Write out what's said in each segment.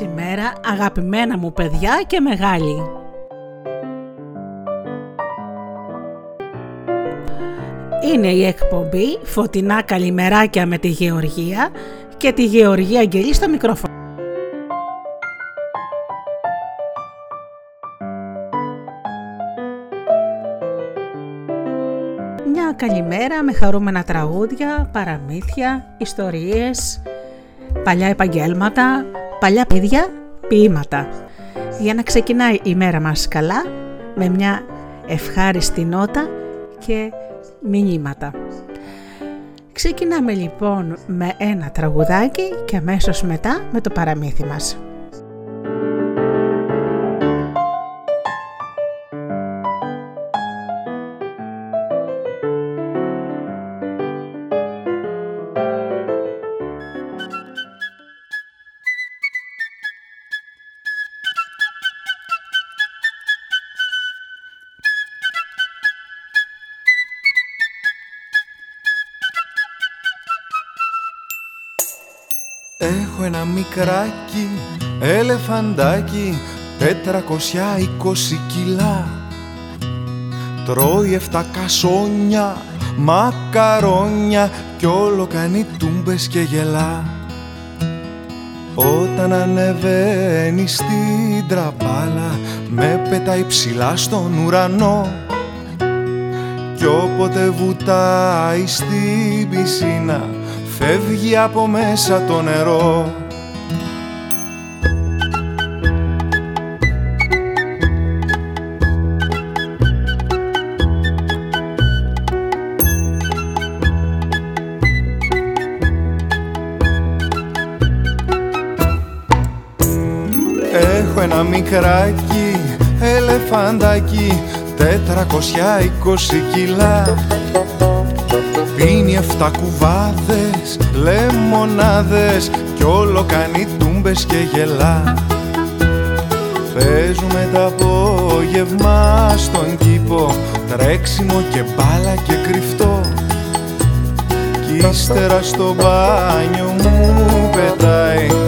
ημέρα αγαπημένα μου παιδιά και μεγάλη. Είναι η εκπομπή Φωτεινά Καλημεράκια με τη Γεωργία και τη Γεωργία Αγγελή στο μικρόφωνο. Μια καλημέρα με χαρούμενα τραγούδια, παραμύθια, ιστορίες, παλιά επαγγέλματα, παλιά παιδιά, ποίηματα. Για να ξεκινάει η μέρα μας καλά με μια ευχάριστη νότα και μηνύματα. Ξεκινάμε λοιπόν με ένα τραγουδάκι και αμέσως μετά με το παραμύθι μας. Μικράκι ελεφαντάκι τετρακοσιά είκοσι κιλά. Τρώει εφτά κασόνια, μακαρόνια κι όλο κάνει τούμπες και γελά. Όταν ανεβαίνει στην τραπάλα με πετάει ψηλά στον ουρανό. Κι όποτε βουτάει στην πισίνα φεύγει από μέσα το νερό ένα μικράκι ελεφαντάκι τετρακοσιά είκοσι κιλά. Πίνει εφτά κουβάδες, λεμονάδες κι όλο κάνει τούμπες και γελά. Παίζουμε τα απόγευμα στον κήπο τρέξιμο και μπάλα και κρυφτό. Κι ύστερα στο μπάνιο μου πετάει. με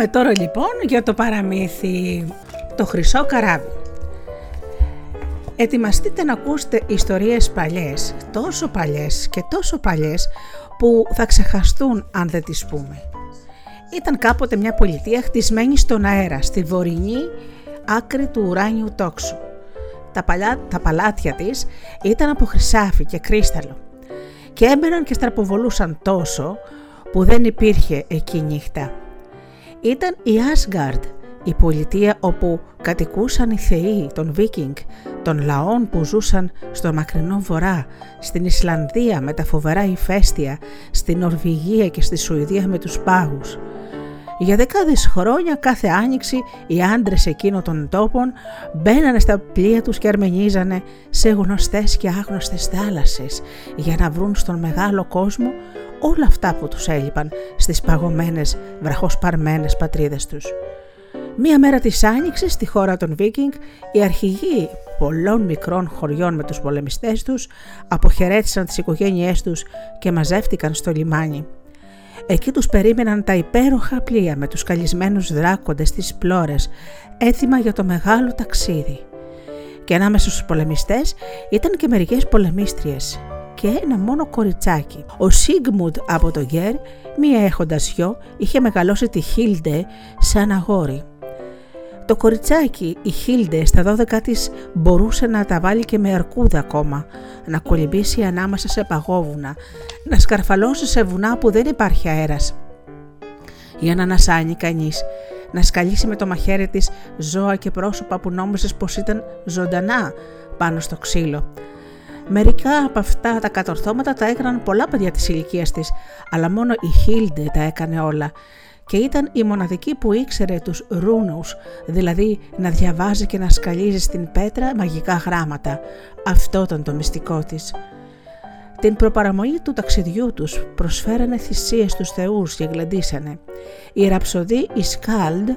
Πάμε τώρα λοιπόν για το παραμύθι «Το χρυσό καράβι». Ετοιμαστείτε να ακούσετε ιστορίες παλιές, τόσο παλιές και τόσο παλιές που θα ξεχαστούν αν δεν τις πούμε. Ήταν κάποτε μια πολιτεία χτισμένη στον αέρα, στη βορεινή άκρη του ουράνιου τόξου. Τα, παλιά, τα παλάτια της ήταν από χρυσάφι και κρίσταλο και έμπαιναν και στραποβολούσαν τόσο που δεν υπήρχε εκεί νύχτα. Ήταν η Asgard, η πολιτεία όπου κατοικούσαν οι θεοί των Βίκινγκ, των λαών που ζούσαν στο μακρινό βορρά, στην Ισλανδία με τα φοβερά ηφαίστεια, στην Νορβηγία και στη Σουηδία με τους πάγους. Για δεκάδες χρόνια κάθε άνοιξη οι άντρες εκείνων των τόπων μπαίνανε στα πλοία τους και αρμενίζανε σε γνωστές και άγνωστες θάλασσες για να βρουν στον μεγάλο κόσμο όλα αυτά που τους έλειπαν στις παγωμένες βραχοσπαρμένες πατρίδες τους. Μία μέρα της Άνοιξης στη χώρα των Βίκινγκ, οι αρχηγοί πολλών μικρών χωριών με τους πολεμιστές τους αποχαιρέτησαν τις οικογένειές τους και μαζεύτηκαν στο λιμάνι. Εκεί τους περίμεναν τα υπέροχα πλοία με τους καλισμένους δράκοντες στις πλώρες, έτοιμα για το μεγάλο ταξίδι. Και ανάμεσα στους πολεμιστές ήταν και μερικές πολεμίστριες και ένα μόνο κοριτσάκι. Ο Σίγμουντ από το Γκέρ, μία έχοντας γιο, είχε μεγαλώσει τη Χίλντε σαν αγόρι. Το κοριτσάκι, η Χίλντε, στα δώδεκα της μπορούσε να τα βάλει και με αρκούδα ακόμα, να κολυμπήσει ανάμεσα σε παγόβουνα, να σκαρφαλώσει σε βουνά που δεν υπάρχει αέρας. Για να ανασάνει κανείς, να σκαλίσει με το μαχαίρι της ζώα και πρόσωπα που νόμιζες πως ήταν ζωντανά πάνω στο ξύλο. Μερικά από αυτά τα κατορθώματα τα έκαναν πολλά παιδιά της ηλικίας της, αλλά μόνο η Χίλντε τα έκανε όλα και ήταν η μοναδική που ήξερε τους ρούνους, δηλαδή να διαβάζει και να σκαλίζει στην πέτρα μαγικά γράμματα. Αυτό ήταν το μυστικό της. Την προπαραμονή του ταξιδιού τους προσφέρανε θυσίες στους θεούς και γλεντήσανε. Οι ραψοδοί, οι σκάλντ,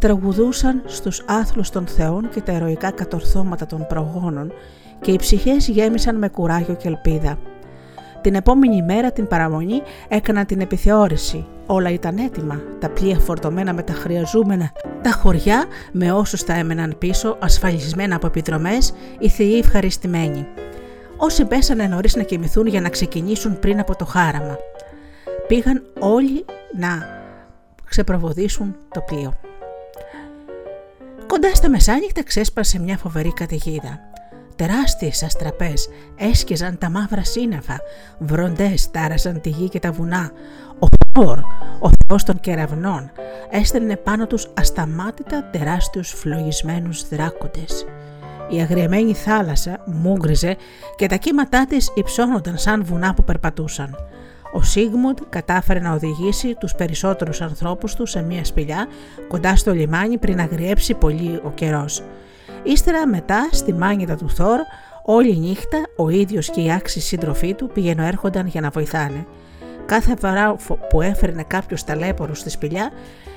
τραγουδούσαν στους άθλους των θεών και τα ερωικά κατορθώματα των προγόνων και οι ψυχές γέμισαν με κουράγιο και ελπίδα. Την επόμενη μέρα την παραμονή έκαναν την επιθεώρηση. Όλα ήταν έτοιμα, τα πλοία φορτωμένα με τα χρειαζόμενα, τα χωριά με όσους τα έμεναν πίσω, ασφαλισμένα από επιδρομές, οι θεοί ευχαριστημένοι. Όσοι πέσανε νωρίς να κοιμηθούν για να ξεκινήσουν πριν από το χάραμα. Πήγαν όλοι να ξεπροβοδίσουν το πλοίο. Κοντά στα μεσάνυχτα ξέσπασε μια φοβερή καταιγίδα. Τεράστιες αστραπές έσκυζαν τα μαύρα σύννεφα, βροντές τάρασαν τη γη και τα βουνά. Ο Θόρ, ο θεός των κεραυνών, έστελνε πάνω τους ασταμάτητα τεράστιους φλογισμένους δράκοντες. Η αγριεμένη θάλασσα μούγκριζε και τα κύματά της υψώνονταν σαν βουνά που περπατούσαν. Ο Σίγμουντ κατάφερε να οδηγήσει τους περισσότερους ανθρώπους του σε μια σπηλιά κοντά στο λιμάνι πριν αγριέψει πολύ ο καιρός. Ύστερα μετά στη μάνιτα του Θόρ όλη νύχτα ο ίδιος και οι άξιοι σύντροφοί του πήγαινο έρχονταν για να βοηθάνε. Κάθε φορά που έφερνε κάποιος ταλέπορου στη σπηλιά,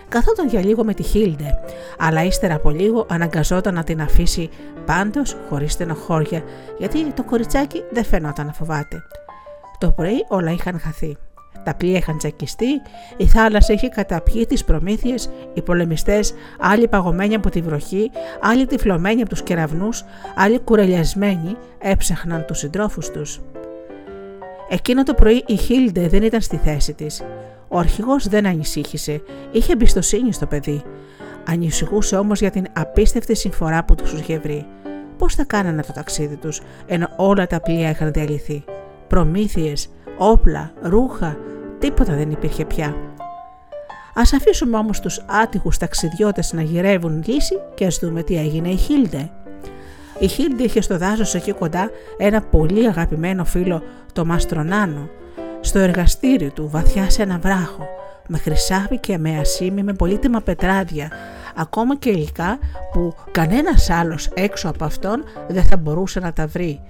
καθόταν για λίγο με τη Χίλντε, αλλά ύστερα από λίγο αναγκαζόταν να την αφήσει πάντως χωρίς στενοχώρια, γιατί το κοριτσάκι δεν φαινόταν να φοβάται. Το πρωί όλα είχαν χαθεί. Τα πλοία είχαν τσακιστεί, η θάλασσα είχε καταπιεί τις προμήθειες, οι πολεμιστές, άλλοι παγωμένοι από τη βροχή, άλλοι τυφλωμένοι από τους κεραυνούς, άλλοι κουρελιασμένοι έψαχναν τους συντρόφους τους. Εκείνο το πρωί η Χίλντε δεν ήταν στη θέση της. Ο αρχηγός δεν ανησύχησε, είχε εμπιστοσύνη στο παιδί. Ανησυχούσε όμως για την απίστευτη συμφορά που τους είχε βρει. Πώς θα κάνανε το ταξίδι τους, ενώ όλα τα πλοία είχαν διαλυθεί. Προμήθειες, όπλα, ρούχα, τίποτα δεν υπήρχε πια. Α αφήσουμε όμως τους άτυχους ταξιδιώτες να γυρεύουν λύση και ας δούμε τι έγινε η Χίλντε. Η Χίλντε είχε στο δάσος εκεί κοντά ένα πολύ αγαπημένο φίλο, το Μαστρονάνο, στο εργαστήριο του βαθιά σε ένα βράχο, με χρυσάβι και με ασίμι με πολύτιμα πετράδια, ακόμα και υλικά που κανένας άλλος έξω από αυτόν δεν θα μπορούσε να τα βρει.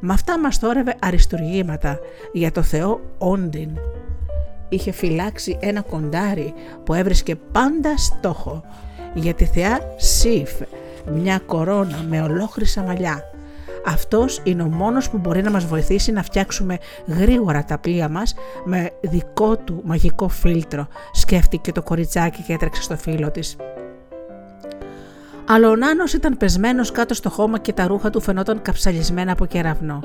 Με αυτά μας θόρευε αριστουργήματα για το Θεό Όντιν. Είχε φυλάξει ένα κοντάρι που έβρισκε πάντα στόχο για τη θεά Σίφ, μια κορώνα με ολόχρυσα μαλλιά. Αυτός είναι ο μόνος που μπορεί να μας βοηθήσει να φτιάξουμε γρήγορα τα πλοία μας με δικό του μαγικό φίλτρο, σκέφτηκε το κοριτσάκι και έτρεξε στο φίλο της. Αλλά ο Νάνος ήταν πεσμένος κάτω στο χώμα και τα ρούχα του φαινόταν καψαλισμένα από κεραυνό.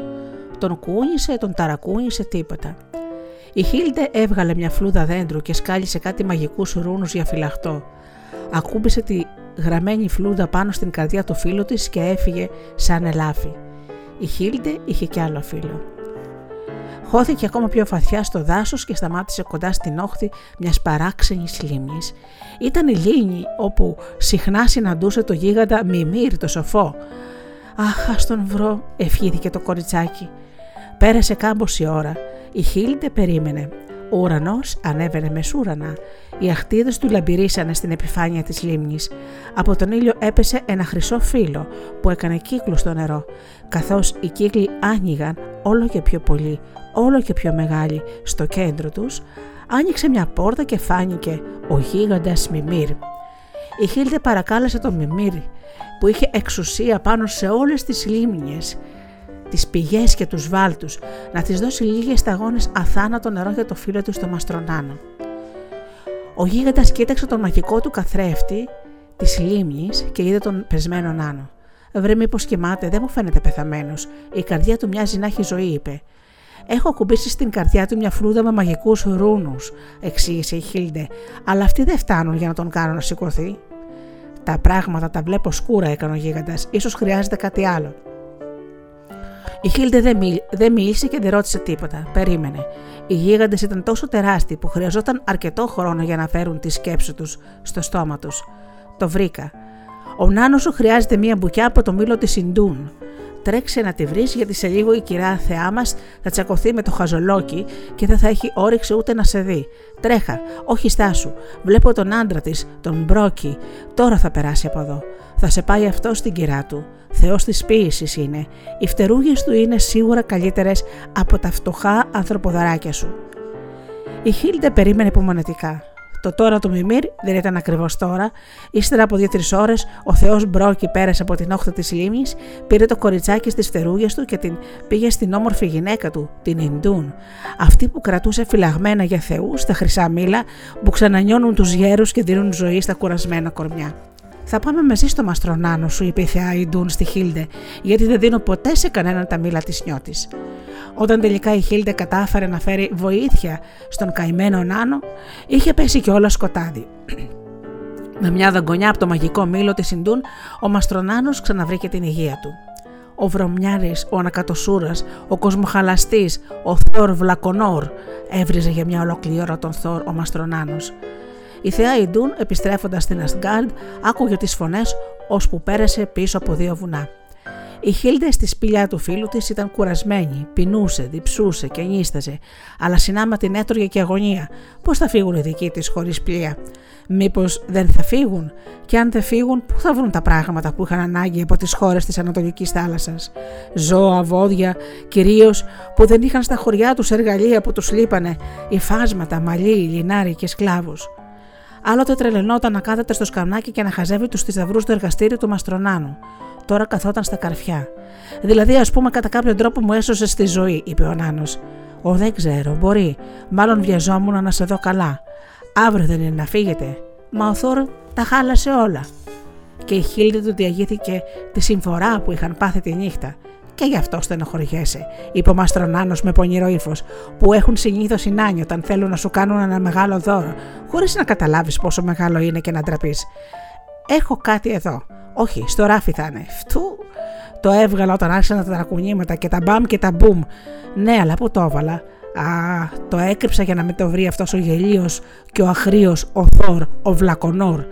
Τον κούνησε, τον ταρακούνησε, τίποτα. Η Χίλντε έβγαλε μια φλούδα δέντρου και σκάλισε κάτι μαγικούς ρούνους για φυλαχτό. Ακούμπησε τη γραμμένη φλούδα πάνω στην καρδιά του φίλου της και έφυγε σαν ελάφι. Η Χίλντε είχε κι άλλο φίλο. Χώθηκε ακόμα πιο βαθιά στο δάσος και σταμάτησε κοντά στην όχθη μιας παράξενης λίμνης. Ήταν η λίμνη όπου συχνά συναντούσε το γίγαντα Μιμήρ το σοφό. Αχ, ας τον βρω, ευχήθηκε το κοριτσάκι. Πέρασε κάμποση ώρα. Η Χίλντε περίμενε. Ο ουρανός ανέβαινε μεσούρανα. Οι αχτίδες του λαμπυρίσανε στην επιφάνεια της λίμνης. Από τον ήλιο έπεσε ένα χρυσό φύλλο που έκανε κύκλο στο νερό, καθώς οι κύκλοι άνοιγαν όλο και πιο πολύ, όλο και πιο μεγάλοι στο κέντρο τους, άνοιξε μια πόρτα και φάνηκε ο γίγαντας Μιμήρ. Η Χίλτε παρακάλεσε τον Μιμήρ που είχε εξουσία πάνω σε όλες τις λίμνιες, τις πηγές και τους βάλτους, να της δώσει λίγες σταγόνες αθάνατο νερό για το φίλο του στο Μαστρονάνο. Ο γίγαντας κοίταξε τον μαγικό του καθρέφτη της λίμνης και είδε τον πεσμένο Νάνο. Βρε, μήπως κοιμάται, δεν μου φαίνεται πεθαμένος. Η καρδιά του μοιάζει να έχει ζωή, είπε. Έχω ακουμπήσει στην καρδιά του μια φρούδα με μαγικούς ρούνους, εξήγησε η Χίλντε, αλλά αυτοί δεν φτάνουν για να τον κάνουν να σηκωθεί. Τα πράγματα τα βλέπω σκούρα, έκανε ο γίγαντας. σω χρειάζεται κάτι άλλο. Η Χίλντε δεν, δεν μίλησε και δεν ρώτησε τίποτα. Περίμενε. Οι γίγαντες ήταν τόσο τεράστιοι που χρειαζόταν αρκετό χρόνο για να φέρουν τη σκέψη τους στο στόμα τους. Το βρήκα. Ο νάνος σου χρειάζεται μία μπουκιά από το μήλο της Ινδούν. Τρέξε να τη βρεις, γιατί σε λίγο η κυρά θεά μας θα τσακωθεί με το χαζολόκι και δεν θα έχει όρεξη ούτε να σε δει. Τρέχα, όχι στάσου. Βλέπω τον άντρα της, τον Μπρόκι. Τώρα θα περάσει από εδώ. Θα σε πάει αυτό στην κυρά του. Θεός της ποίηση είναι. Οι φτερούγες του είναι σίγουρα καλύτερες από τα φτωχά ανθρωποδαράκια σου. Η Χίλντε περίμενε υπομονετικά. Το τώρα του Μιμήρ δεν ήταν ακριβώς τώρα. Ύστερα από δύο-τρεις ώρες, ο Θεός Μπρόκι πέρασε από την όχθη της λίμνης, πήρε το κοριτσάκι στις φτερούγες του και την πήγε στην όμορφη γυναίκα του, την Ιντούν. Αυτή που κρατούσε φυλαγμένα για Θεούς τα χρυσά μήλα που ξανανιώνουν τους γέρους και δίνουν ζωή στα κουρασμένα κορμιά. Θα πάμε μαζί στο μαστρονάνο σου, είπε η θεά Ιντούν στη Χίλντε, γιατί δεν δίνω ποτέ σε κανέναν τα μήλα της νιώτης. Όταν τελικά η Χίλντε κατάφερε να φέρει βοήθεια στον καημένο Νάνο, είχε πέσει και όλα σκοτάδι. Με μια δαγκονιά από το μαγικό μήλο της Ιντούν, ο Μαστρονάνος ξαναβρήκε την υγεία του. Ο Βρωμιάρης, ο Ανακατοσούρας, ο Κοσμοχαλαστής, ο Θόρ Βλακονόρ, έβριζε για μια ολόκληρη ώρα τον Θόρ ο Μαστρονάνος. Η θεά Ιντούν, επιστρέφοντας στην Αστγκάρντ, άκουγε τις φωνές ώσπου πέρασε πίσω από δύο βουνά. Η Χίλντε στη σπηλιά του φίλου της ήταν κουρασμένη, πεινούσε, διψούσε και νίσταζε, αλλά συνάμα την έτρωγε και αγωνία. Πώς θα φύγουν οι δικοί της χωρίς πλοία. Μήπως δεν θα φύγουν, και αν δεν φύγουν, πού θα βρουν τα πράγματα που είχαν ανάγκη από τις χώρες της Ανατολικής θάλασσας; Ζώα, βόδια, κυρίως που δεν είχαν στα χωριά τους εργαλεία που τους λείπανε, υφάσματα, μαλλί, λινάρι και σκλάβους. Άλλοτε τρελαινόταν να κάθεται στο σκαμνάκι και να χαζεύει τους θησαυρούς του εργαστήριου του Μαστρονάνου τώρα καθόταν στα καρφιά. Δηλαδή, ας πούμε, κατά κάποιο τρόπο μου έσωσε στη ζωή, είπε ο Νάνος. Ω, δεν ξέρω, μπορεί. Μάλλον βιαζόμουν να σε δω καλά. Αύριο δεν είναι να φύγετε. Μα ο Θόρ τα χάλασε όλα. Και η Χίλντε του διαγήθηκε τη συμφορά που είχαν πάθει τη νύχτα. Και γι' αυτό στενοχωριέσαι, είπε ο Μαστρονάνο με πονηρό ύφος, που έχουν συνήθως οι νάνοι όταν θέλουν να σου κάνουν ένα μεγάλο δώρο, χωρίς να καταλάβεις πόσο μεγάλο είναι και να ντραπείς. Έχω κάτι εδώ. Όχι, στο ράφι θα είναι. Φτού. Το έβγαλα όταν άρχισαν τα τρακουνήματα και τα μπαμ και τα μπουμ. Ναι, αλλά πού το έβαλα; Α, το έκρυψα για να με το βρει αυτός ο γελίος και ο αχρίος, ο Θόρ, ο Βλακονόρ.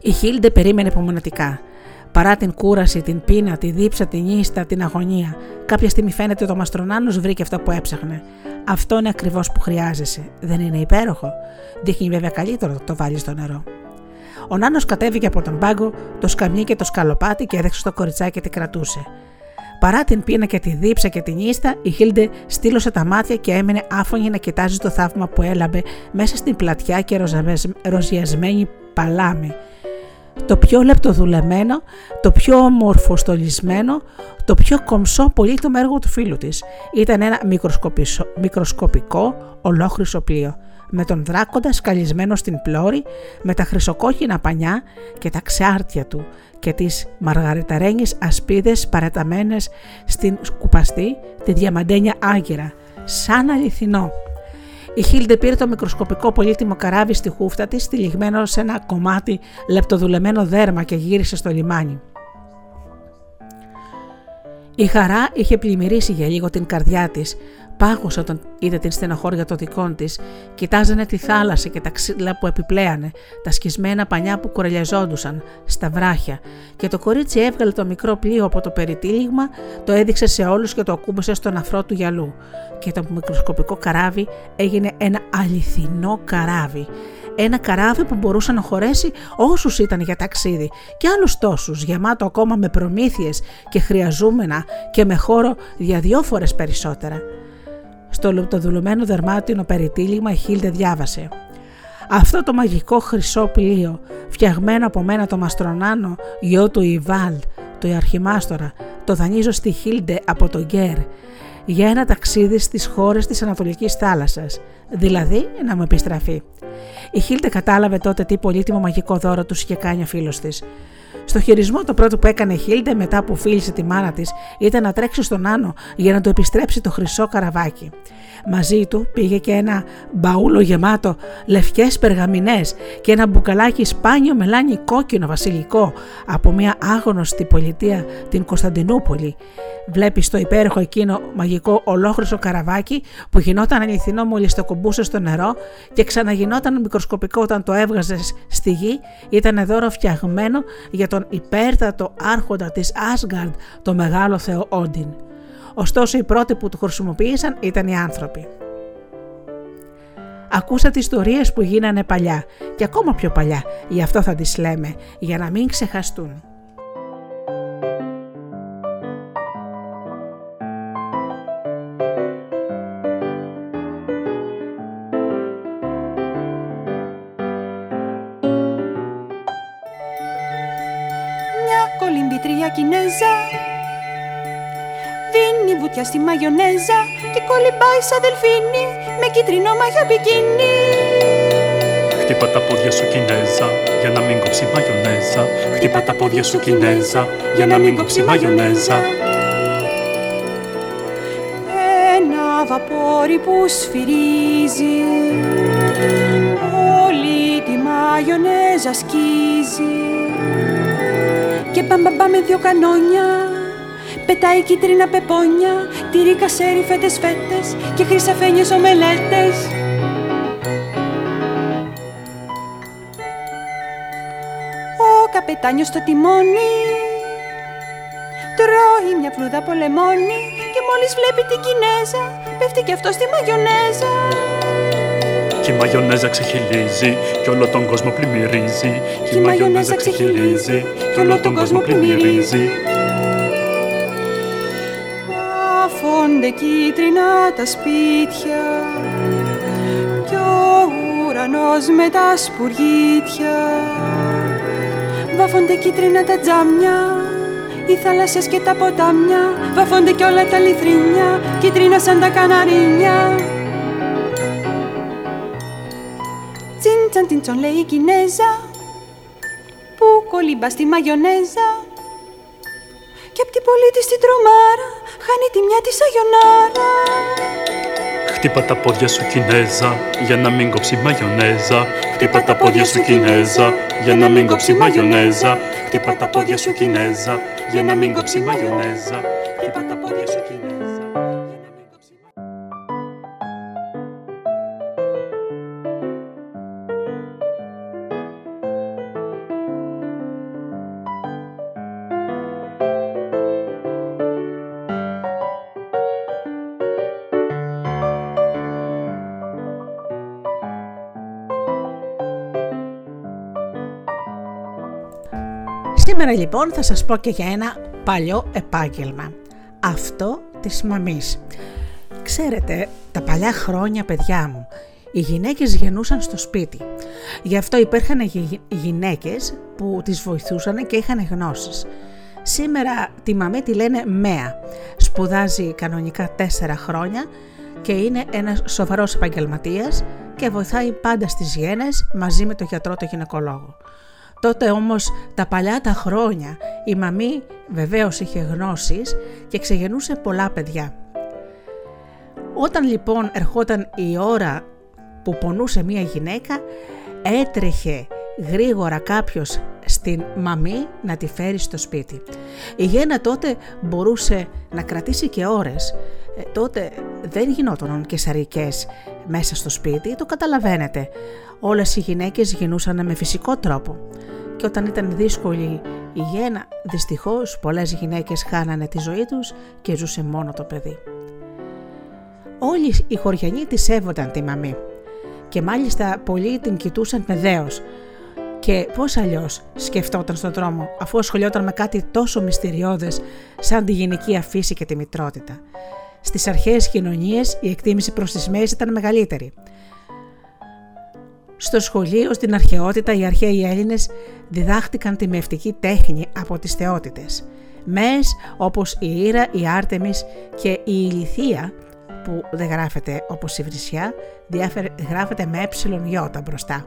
Η Χίλντε περίμενε υπομονετικά. Παρά την κούραση, την πείνα, τη δίψα, την ίστα, την αγωνία, κάποια στιγμή φαίνεται το Μαστρονάνος βρήκε αυτό που έψαχνε. Αυτό είναι ακριβώς που χρειάζεσαι. Δεν είναι υπέροχο; Δείχνει βέβαια καλύτερο το βάλει στο νερό. Ο Νάνος κατέβηκε από τον πάγκο, το σκαμνί και το σκαλοπάτι και έδεξε στο κοριτσάκι και τη κρατούσε. Παρά την πείνα και τη δίψα και την ίστα, η Χίλντε στήλωσε τα μάτια και έμεινε άφωνη να κοιτάζει το θαύμα που έλαμπε μέσα στην πλατιά και ροζιασμένη παλάμη. Το πιο λεπτοδουλεμένο, το πιο ομορφοστολισμένο, το πιο κομψό πολύτιμο έργο του φίλου της. Ήταν ένα μικροσκοπικό ολόχρυσο πλοίο με τον δράκοντα σκαλισμένο στην πλώρη, με τα χρυσοκόκκινα πανιά και τα ξάρτια του και τις μαργαριταρένιες ασπίδες παραταμένες στην σκουπαστή, τη διαμαντένια άγυρα, σαν αληθινό. Η Χίλντε πήρε το μικροσκοπικό πολύτιμο καράβι στη χούφτα της, τυλιγμένο σε ένα κομμάτι λεπτοδουλεμένο δέρμα και γύρισε στο λιμάνι. Η χαρά είχε πλημμυρίσει για λίγο την καρδιά της Πάγωσε όταν είδε την στενοχώρια των δικών της, κοιτάζανε τη θάλασσα και τα ξύλα που επιπλέανε, τα σκισμένα πανιά που κορελιαζόντουσαν στα βράχια, και το κορίτσι έβγαλε το μικρό πλοίο από το περιτύλιγμα, το έδειξε σε όλους και το ακούμπησε στον αφρό του γυαλού. Και το μικροσκοπικό καράβι έγινε ένα αληθινό καράβι. Ένα καράβι που μπορούσε να χωρέσει όσους ήταν για ταξίδι και άλλους τόσους, γεμάτο ακόμα με προμήθειες και χρειαζούμενα και με χώρο για δυο φορές περισσότερα. Στο λεπτοδουλωμένο δερμάτινο περιτύλιγμα η Χίλτε διάβασε. Αυτό το μαγικό χρυσό πλοίο, φτιαγμένο από μένα το Μαστρονάνο, γιο του Ιβάλ, το Ιαρχημάστορα, το δανείζω στη Χίλντε από τον Γκέρ, για ένα ταξίδι στις χώρες της Ανατολικής θάλασσας, δηλαδή να μου επιστραφεί. Η Χίλντε κατάλαβε τότε τι πολύτιμο μαγικό δώρο του είχε κάνει ο φίλος της. Στο χειρισμό το πρώτο που έκανε η Χίλντε μετά που φίλησε τη μάνα της ήταν να τρέξει στον Άνω για να του επιστρέψει το χρυσό καραβάκι. Μαζί του πήγε και ένα μπαούλο γεμάτο λευκές περγαμινές και ένα μπουκαλάκι σπάνιο μελάνι κόκκινο βασιλικό από μια άγνωστη πολιτεία την Κωνσταντινούπολη. Βλέπεις το υπέροχο εκείνο μαγικό ολόχρυσο καραβάκι που γινόταν αληθινό μόλις το κουμπούσε στο νερό και ξαναγινόταν μικροσκοπικό όταν το έβγαζες στη γη, ήταν δώρο φτιαγμένο για τον υπέρτατο άρχοντα της Άσγκαρντ, το μεγάλο θεό Όντιν. Ωστόσο οι πρώτοι που το χρησιμοποίησαν ήταν οι άνθρωποι. Ακούσατε ιστορίες που γίνανε παλιά και ακόμα πιο παλιά, γι' αυτό θα τις λέμε, για να μην ξεχαστούν. Δίνει βουτιά στη μαγιονέζα και κολυμπάει σαν δελφίνι με κίτρινο μαγιά μπικίνι. Χτύπα τα πόδια σου Κινέζα για να μην κόψει μαγιονέζα. Χτύπα τα πόδια σου Κινέζα για να μην κόψει μαγιονέζα. Ένα βαπόρι που σφυρίζει όλη τη μαγιονέζα σκίζει και μπαμπαμπά με δυο κανόνια Πετάει κίτρινα πεπόνια, τυρί κασέρι φέτες φέτες και χρυσαφένιες ομελέτες. Ο καπετάνιος στο τιμόνι τρώει μια φλούδα πολεμόνι και μόλις βλέπει την Κινέζα πέφτει και αυτό στη μαγιονέζα. Και η μαγιονέζα ξεχυλίζει και όλο τον κόσμο πλημμυρίζει. Και η μαγιονέζα ξεχυλίζει και όλο τον κόσμο πλημμυρίζει. Βάφονται κίτρινα τα σπίτια κι ο ουρανός με τα σπουργίτια. Βάφονται κίτρινα τα τζάμια οι θάλασσες και τα ποτάμια. Βάφονται κι όλα τα λιθρίνια κίτρινα σαν τα καναρίνια. Τσιν τσαν τσον λέει η Κινέζα που κολύμπα στη μαγιονέζα και απ' την πολίτη στην τρομάρα χάνει τη μια της αγιονάρα. Χτύπα τα πόδια σου Κινέζα για να μην κόψει μαγιονέζα. Χτύπα τα πόδια σου Κινέζα για να μην κόψει μαγιονέζα. Χτύπα τα πόδια σου Κινέζα για να μην κόψει μαγιονέζα. Λοιπόν θα σας πω και για ένα παλιό επάγγελμα. Αυτό της μαμής. Ξέρετε, τα παλιά χρόνια παιδιά μου, οι γυναίκες γεννούσαν στο σπίτι. Γι' αυτό υπήρχαν γυ- γυναίκες που τις βοηθούσαν και είχαν γνώσεις. Σήμερα τη μαμή τη λένε ΜΕΑ. Σπουδάζει κανονικά τέσσερα χρόνια και είναι ένας σοβαρός επαγγελματίας και βοηθάει πάντα στις γένες μαζί με τον γιατρό το γυναικολόγο. Τότε όμως τα παλιά τα χρόνια η μαμή βεβαίως είχε γνώσεις και ξεγεννούσε πολλά παιδιά. Όταν λοιπόν ερχόταν η ώρα που πονούσε μία γυναίκα έτρεχε γρήγορα κάποιος στην μαμή να τη φέρει στο σπίτι. Η γέννα τότε μπορούσε να κρατήσει και ώρες. Ε, τότε δεν γινόταν κεσαρικές μέσα στο σπίτι, το καταλαβαίνετε. Όλες οι γυναίκες γεννούσαν με φυσικό τρόπο. Και όταν ήταν δύσκολη η γέννα, δυστυχώς πολλές γυναίκες χάνανε τη ζωή τους και ζούσε μόνο το παιδί. Όλοι οι χωριανοί τη σέβονταν τη μαμή και μάλιστα πολλοί την κοιτούσαν με δέος. Και πώς αλλιώς σκεφτόταν στον δρόμο αφού ασχολιόταν με κάτι τόσο μυστηριώδες σαν τη γυναική αφήση και τη μητρότητα. Στις αρχαίες κοινωνίες η εκτίμηση προς τις μέες ήταν μεγαλύτερη. Στο σχολείο στην αρχαιότητα οι αρχαίοι Έλληνες διδάχτηκαν τη μευτική τέχνη από τις θεότητες. Μες όπως η Ήρα, η Άρτεμις και η Ηλιθία που δεν γράφεται όπως η Βρυσιά, γράφεται με ε γιώτα μπροστά.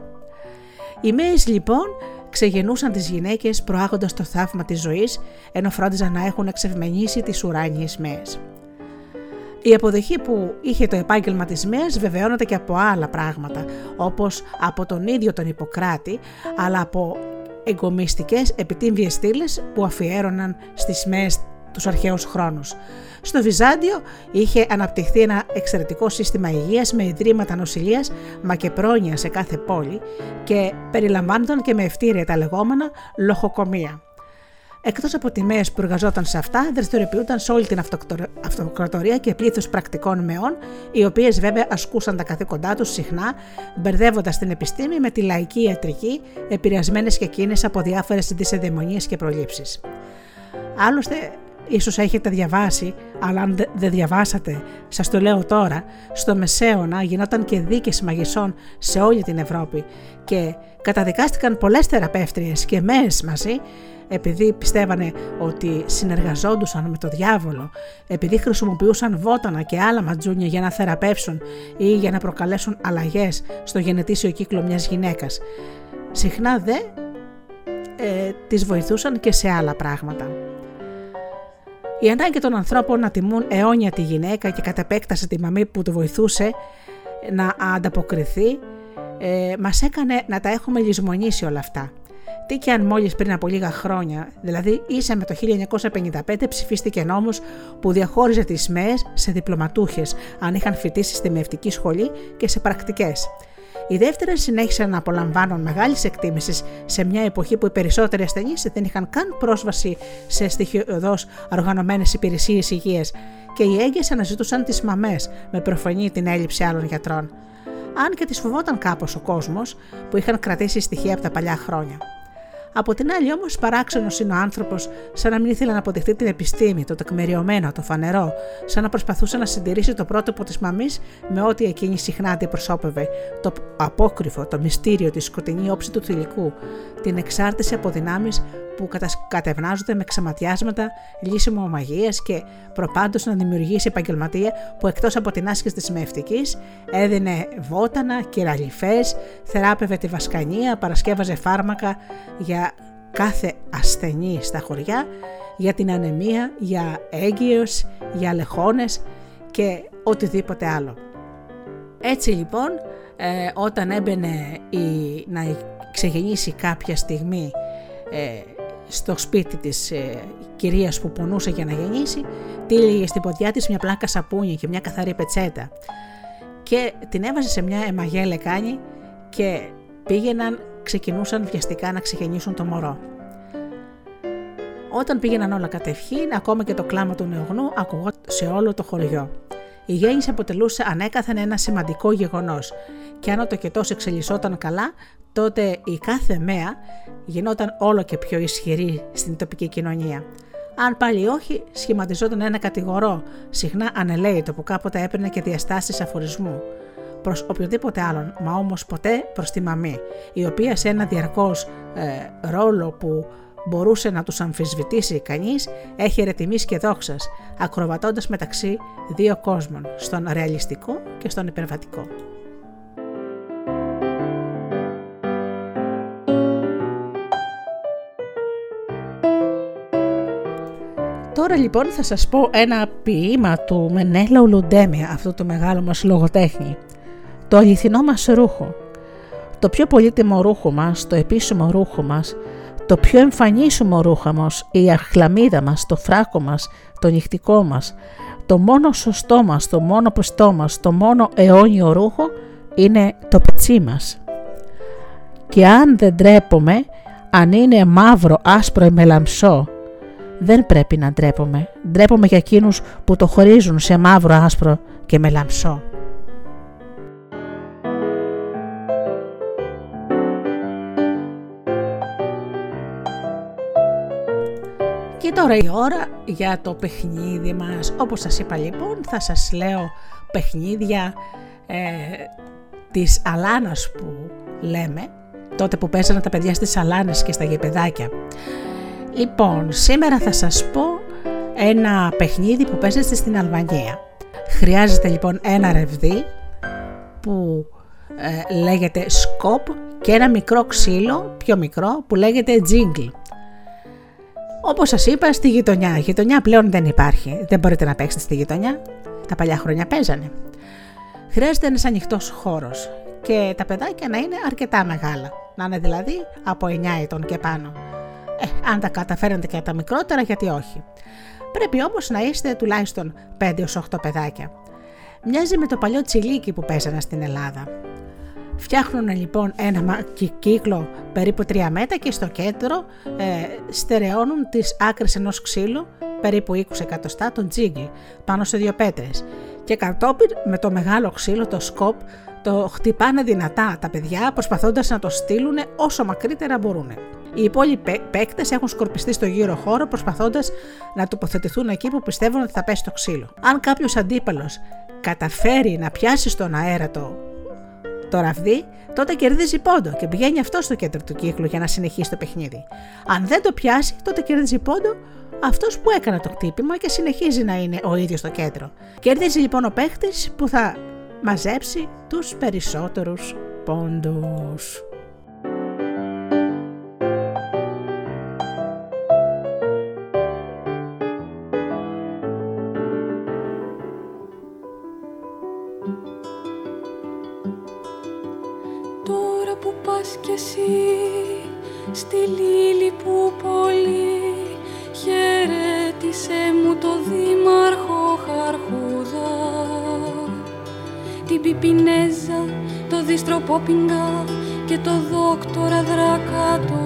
Οι Μέες λοιπόν ξεγενούσαν τις γυναίκες προάγοντας το θαύμα της ζωής ενώ φρόντιζαν να έχουν εξευμενήσει τις ουράνιες μέες. Η αποδοχή που είχε το επάγγελμα της ΜΕΑΣ βεβαιώνεται και από άλλα πράγματα, όπως από τον ίδιο τον Ιπποκράτη, αλλά από εγκομιστικές επιτύμβιες στήλες που αφιέρωναν στις ΜΕΑΣ τους αρχαίους χρόνους. Στο Βυζάντιο είχε αναπτυχθεί ένα εξαιρετικό σύστημα υγείας με ιδρύματα νοσηλείας μα και πρόνοια σε κάθε πόλη και περιλαμβάνονταν και με ευτήρια τα λεγόμενα λοχοκομεία. Εκτός από τιμές που εργαζόταν σε αυτά, δραστηριοποιούνταν σε όλη την αυτοκρατορία και πλήθος πρακτικών μεών, οι οποίες βέβαια ασκούσαν τα καθήκοντά τους συχνά, μπερδεύοντας την επιστήμη με τη λαϊκή ιατρική, επηρεασμένες και εκείνες από διάφορες δυσεδαιμονίες και προλήψεις. Άλλωστε, ίσως έχετε διαβάσει, αλλά αν δεν διαβάσατε, σας το λέω τώρα, στο Μεσαίωνα γινόταν και δίκες μαγισσών σε όλη την Ευρώπη και καταδικάστηκαν πολλές θεραπεύτριες και μέες μαζί επειδή πιστεύανε ότι συνεργαζόντουσαν με το διάβολο, επειδή χρησιμοποιούσαν βότανα και άλλα ματζούνια για να θεραπεύσουν ή για να προκαλέσουν αλλαγές στο γενετήσιο κύκλο μιας γυναίκας. Συχνά δε ε, τις βοηθούσαν και σε άλλα πράγματα. Η ανάγκη των ανθρώπων να τιμούν αιώνια τη γυναίκα και κατ' επέκταση τη μαμή που του βοηθούσε να ανταποκριθεί, ε, μας έκανε να τα έχουμε λησμονήσει όλα αυτά. Τι και αν μόλις πριν από λίγα χρόνια, δηλαδή ίσα με το 1955, ψηφίστηκε νόμος που διαχώριζε τις ΜΕΕ σε διπλωματούχες, αν είχαν φοιτήσει στη μευτική σχολή και σε πρακτικές. Οι δεύτερες συνέχισαν να απολαμβάνουν μεγάλης εκτίμησης σε μια εποχή που οι περισσότεροι ασθενείς δεν είχαν καν πρόσβαση σε στοιχειοδός οργανωμένες υπηρεσίες υγείας και οι έγκυες αναζητούσαν τις μαμές με προφανή την έλλειψη άλλων γιατρών. Αν και τις φοβόταν κάπως ο κόσμος που είχαν κρατήσει στοιχεία από τα παλιά χρόνια. Από την άλλη, όμως, παράξενος είναι ο άνθρωπος, σαν να μην ήθελε να αποδεχτεί την επιστήμη, το τεκμηριωμένο, το φανερό, σαν να προσπαθούσε να συντηρήσει το πρότυπο της μαμής με ό,τι εκείνη συχνά αντιπροσώπευε, το απόκριφο, το μυστήριο, τη σκοτεινή όψη του θηλυκού, την εξάρτηση από δυνάμεις που κατευνάζονται με ξεματιάσματα, λύσιμο μαγείας και προπάντως να δημιουργήσει επαγγελματία που εκτός από την άσκηση της μευτικής έδινε βότανα, κυραλιφές, θεράπευε τη βασκανία, παρασκεύαζε φάρμακα για κάθε ασθενή στα χωριά, για την ανεμία, για έγκυος, για λεχόνες και οτιδήποτε άλλο. Έτσι λοιπόν, ε, όταν έμπαινε η, να ξεγεννήσει κάποια στιγμή ε, στο σπίτι της ε, κυρίας που πονούσε για να γεννήσει, τύλιγε στην ποδιά της μια πλάκα σαπούνι και μια καθαρή πετσέτα και την έβαζε σε μια εμαγέ λεκάνη και πήγαιναν, ξεκινούσαν βιαστικά να ξεγεννήσουν το μωρό. Όταν πήγαιναν όλα κατευχήν, ακόμα και το κλάμα του νεογνού ακουγόταν σε όλο το χωριό. Η γέννηση αποτελούσε ανέκαθεν ένα σημαντικό γεγονός, και αν ο τοκετός εξελισσόταν καλά, τότε η κάθε μέα γινόταν όλο και πιο ισχυρή στην τοπική κοινωνία. Αν πάλι όχι, σχηματιζόταν ένα κατηγορό, συχνά ανελαίτο που κάποτε έπαιρνε και διαστάσεις αφορισμού προς οποιοδήποτε άλλον, μα όμως ποτέ προς τη μαμή, η οποία σε ένα διαρκώς ε, ρόλο που μπορούσε να τους αμφισβητήσει κανείς, έχει ερετιμήσει και δόξας, ακροβατώντας μεταξύ δύο κόσμων, στον ρεαλιστικό και στον υπερβατικό. Τώρα λοιπόν θα σας πω ένα ποίημα του Μενέλα Ουλουντέμια, αυτό το μεγάλο μας λογοτέχνη. Το αληθινό μας ρούχο. Το πιο πολύτιμο ρούχο μας, το επίσημο ρούχο μας, το πιο εμφανή σου ρούχα μας, η αρχλαμίδα μας, το φράκο μας, το νυχτικό μας, το μόνο σωστό μας, το μόνο πιστό μας, το μόνο αιώνιο ρούχο είναι το πετσί μας. Και αν δεν ντρέπομαι, αν είναι μαύρο, άσπρο ή μελαμψό, δεν πρέπει να ντρέπομαι. Ντρέπομαι για εκείνους που το χωρίζουν σε μαύρο, άσπρο και μελαμψό. Και τώρα η ώρα για το παιχνίδι μας. Όπως σας είπα λοιπόν θα σας λέω παιχνίδια ε, της Αλάνας που λέμε, τότε που παίζανε τα παιδιά στις Αλάνες και στα γεπεδάκια. Λοιπόν, σήμερα θα σας πω ένα παιχνίδι που παίζεται στην Αλβανία. Χρειάζεται λοιπόν ένα ρευδί που ε, λέγεται σκόπ και ένα μικρό ξύλο, πιο μικρό, που λέγεται τζίγκλ. Όπως σας είπα, στη γειτονιά. Η γειτονιά πλέον δεν υπάρχει. Δεν μπορείτε να παίξετε στη γειτονιά. Τα παλιά χρόνια παίζανε. Χρειάζεται ένας ανοιχτός χώρος και τα παιδάκια να είναι αρκετά μεγάλα. Να είναι δηλαδή από 9 ετών και πάνω. Ε, αν τα καταφέρετε και τα μικρότερα, γιατί όχι. Πρέπει όμως να είστε τουλάχιστον 5-8 παιδάκια. Μοιάζει με το παλιό τσιλίκι που παίζανε στην Ελλάδα. Φτιάχνουν λοιπόν ένα κύκλο περίπου 3 μέτρα και στο κέντρο ε, στερεώνουν τις άκρες ενός ξύλου περίπου 20 εκατοστά τον τζίγκι πάνω σε δύο πέτρες και κατόπιν με το μεγάλο ξύλο το σκόπ το χτυπάνε δυνατά τα παιδιά προσπαθώντας να το στείλουν όσο μακρύτερα μπορούν. Οι υπόλοιποι παίκτες έχουν σκορπιστεί στο γύρο χώρο προσπαθώντας να τοποθετηθούν εκεί που πιστεύουν ότι θα πέσει το ξύλο. Αν κάποιος αντίπαλος καταφέρει να πιάσει στον αέρα το, το ραβδί, τότε κερδίζει πόντο και πηγαίνει αυτό στο κέντρο του κύκλου για να συνεχίσει το παιχνίδι. Αν δεν το πιάσει, τότε κερδίζει πόντο αυτός που έκανε το χτύπημα και συνεχίζει να είναι ο ίδιος στο κέντρο. Κερδίζει λοιπόν ο παίχτης που θα μαζέψει τους περισσότερους πόντους. Στη λίλη που πολύ χαιρέτησε μου το δήμαρχο Χαρχούδα την Πιπινέζα, το Διστροπόπιγκα και το Δόκτορα Δρακάτορ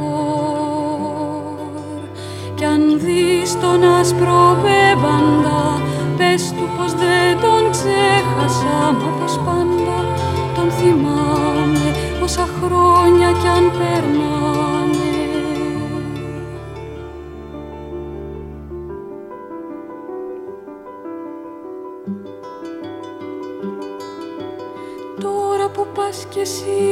κι αν δεις τον άσπρο μπέμπαντα πες του πως δεν τον ξέχασα μα πως πάντα τον θυμάμαι όσα χρόνια κι αν περνάνε. Κι εσύ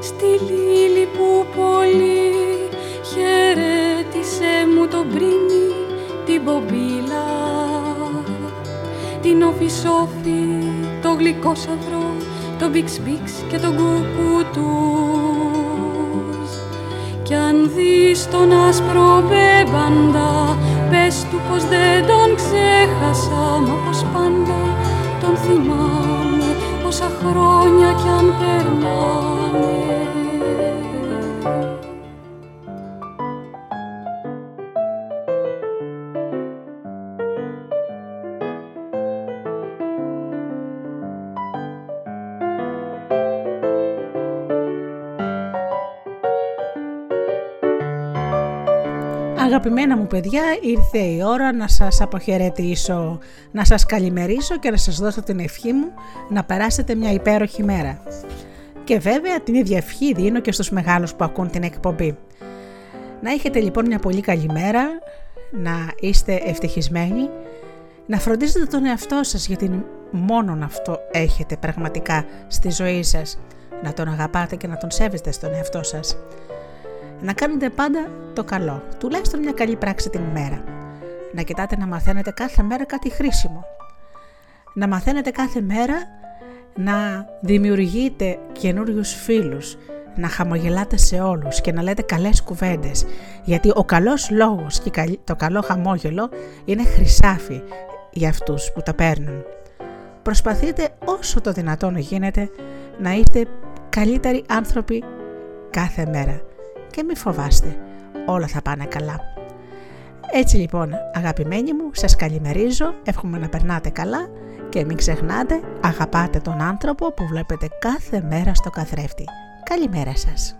στη λίλη που πολύ χαιρέτησε μου το μπρίνι, την πομπίλα την όφη το γλυκό σαυρό το μπιξ μπιξ και τον κουκού τους κι αν δεις τον άσπρο μπέμπαντα πες του πως δεν τον ξέχασα μα πως πάντα τον θυμάμαι όσα χρόνια κι αν περνάνε Αγαπημένα μου παιδιά, ήρθε η ώρα να σας αποχαιρετήσω, να σας καλημερίσω και να σας δώσω την ευχή μου να περάσετε μια υπέροχη μέρα. Και βέβαια την ίδια ευχή δίνω και στους μεγάλους που ακούν την εκπομπή. Να έχετε λοιπόν μια πολύ καλή μέρα, να είστε ευτυχισμένοι, να φροντίζετε τον εαυτό σας γιατί μόνον αυτό έχετε πραγματικά στη ζωή σας, να τον αγαπάτε και να τον σέβεστε στον εαυτό σας να κάνετε πάντα το καλό, τουλάχιστον μια καλή πράξη την ημέρα. Να κοιτάτε να μαθαίνετε κάθε μέρα κάτι χρήσιμο. Να μαθαίνετε κάθε μέρα να δημιουργείτε καινούριους φίλους, να χαμογελάτε σε όλους και να λέτε καλές κουβέντες, γιατί ο καλός λόγος και το καλό χαμόγελο είναι χρυσάφι για αυτούς που τα παίρνουν. Προσπαθείτε όσο το δυνατόν γίνεται να είστε καλύτεροι άνθρωποι κάθε μέρα και μη φοβάστε, όλα θα πάνε καλά. Έτσι λοιπόν αγαπημένοι μου, σας καλημερίζω, εύχομαι να περνάτε καλά και μην ξεχνάτε, αγαπάτε τον άνθρωπο που βλέπετε κάθε μέρα στο καθρέφτη. Καλημέρα σας.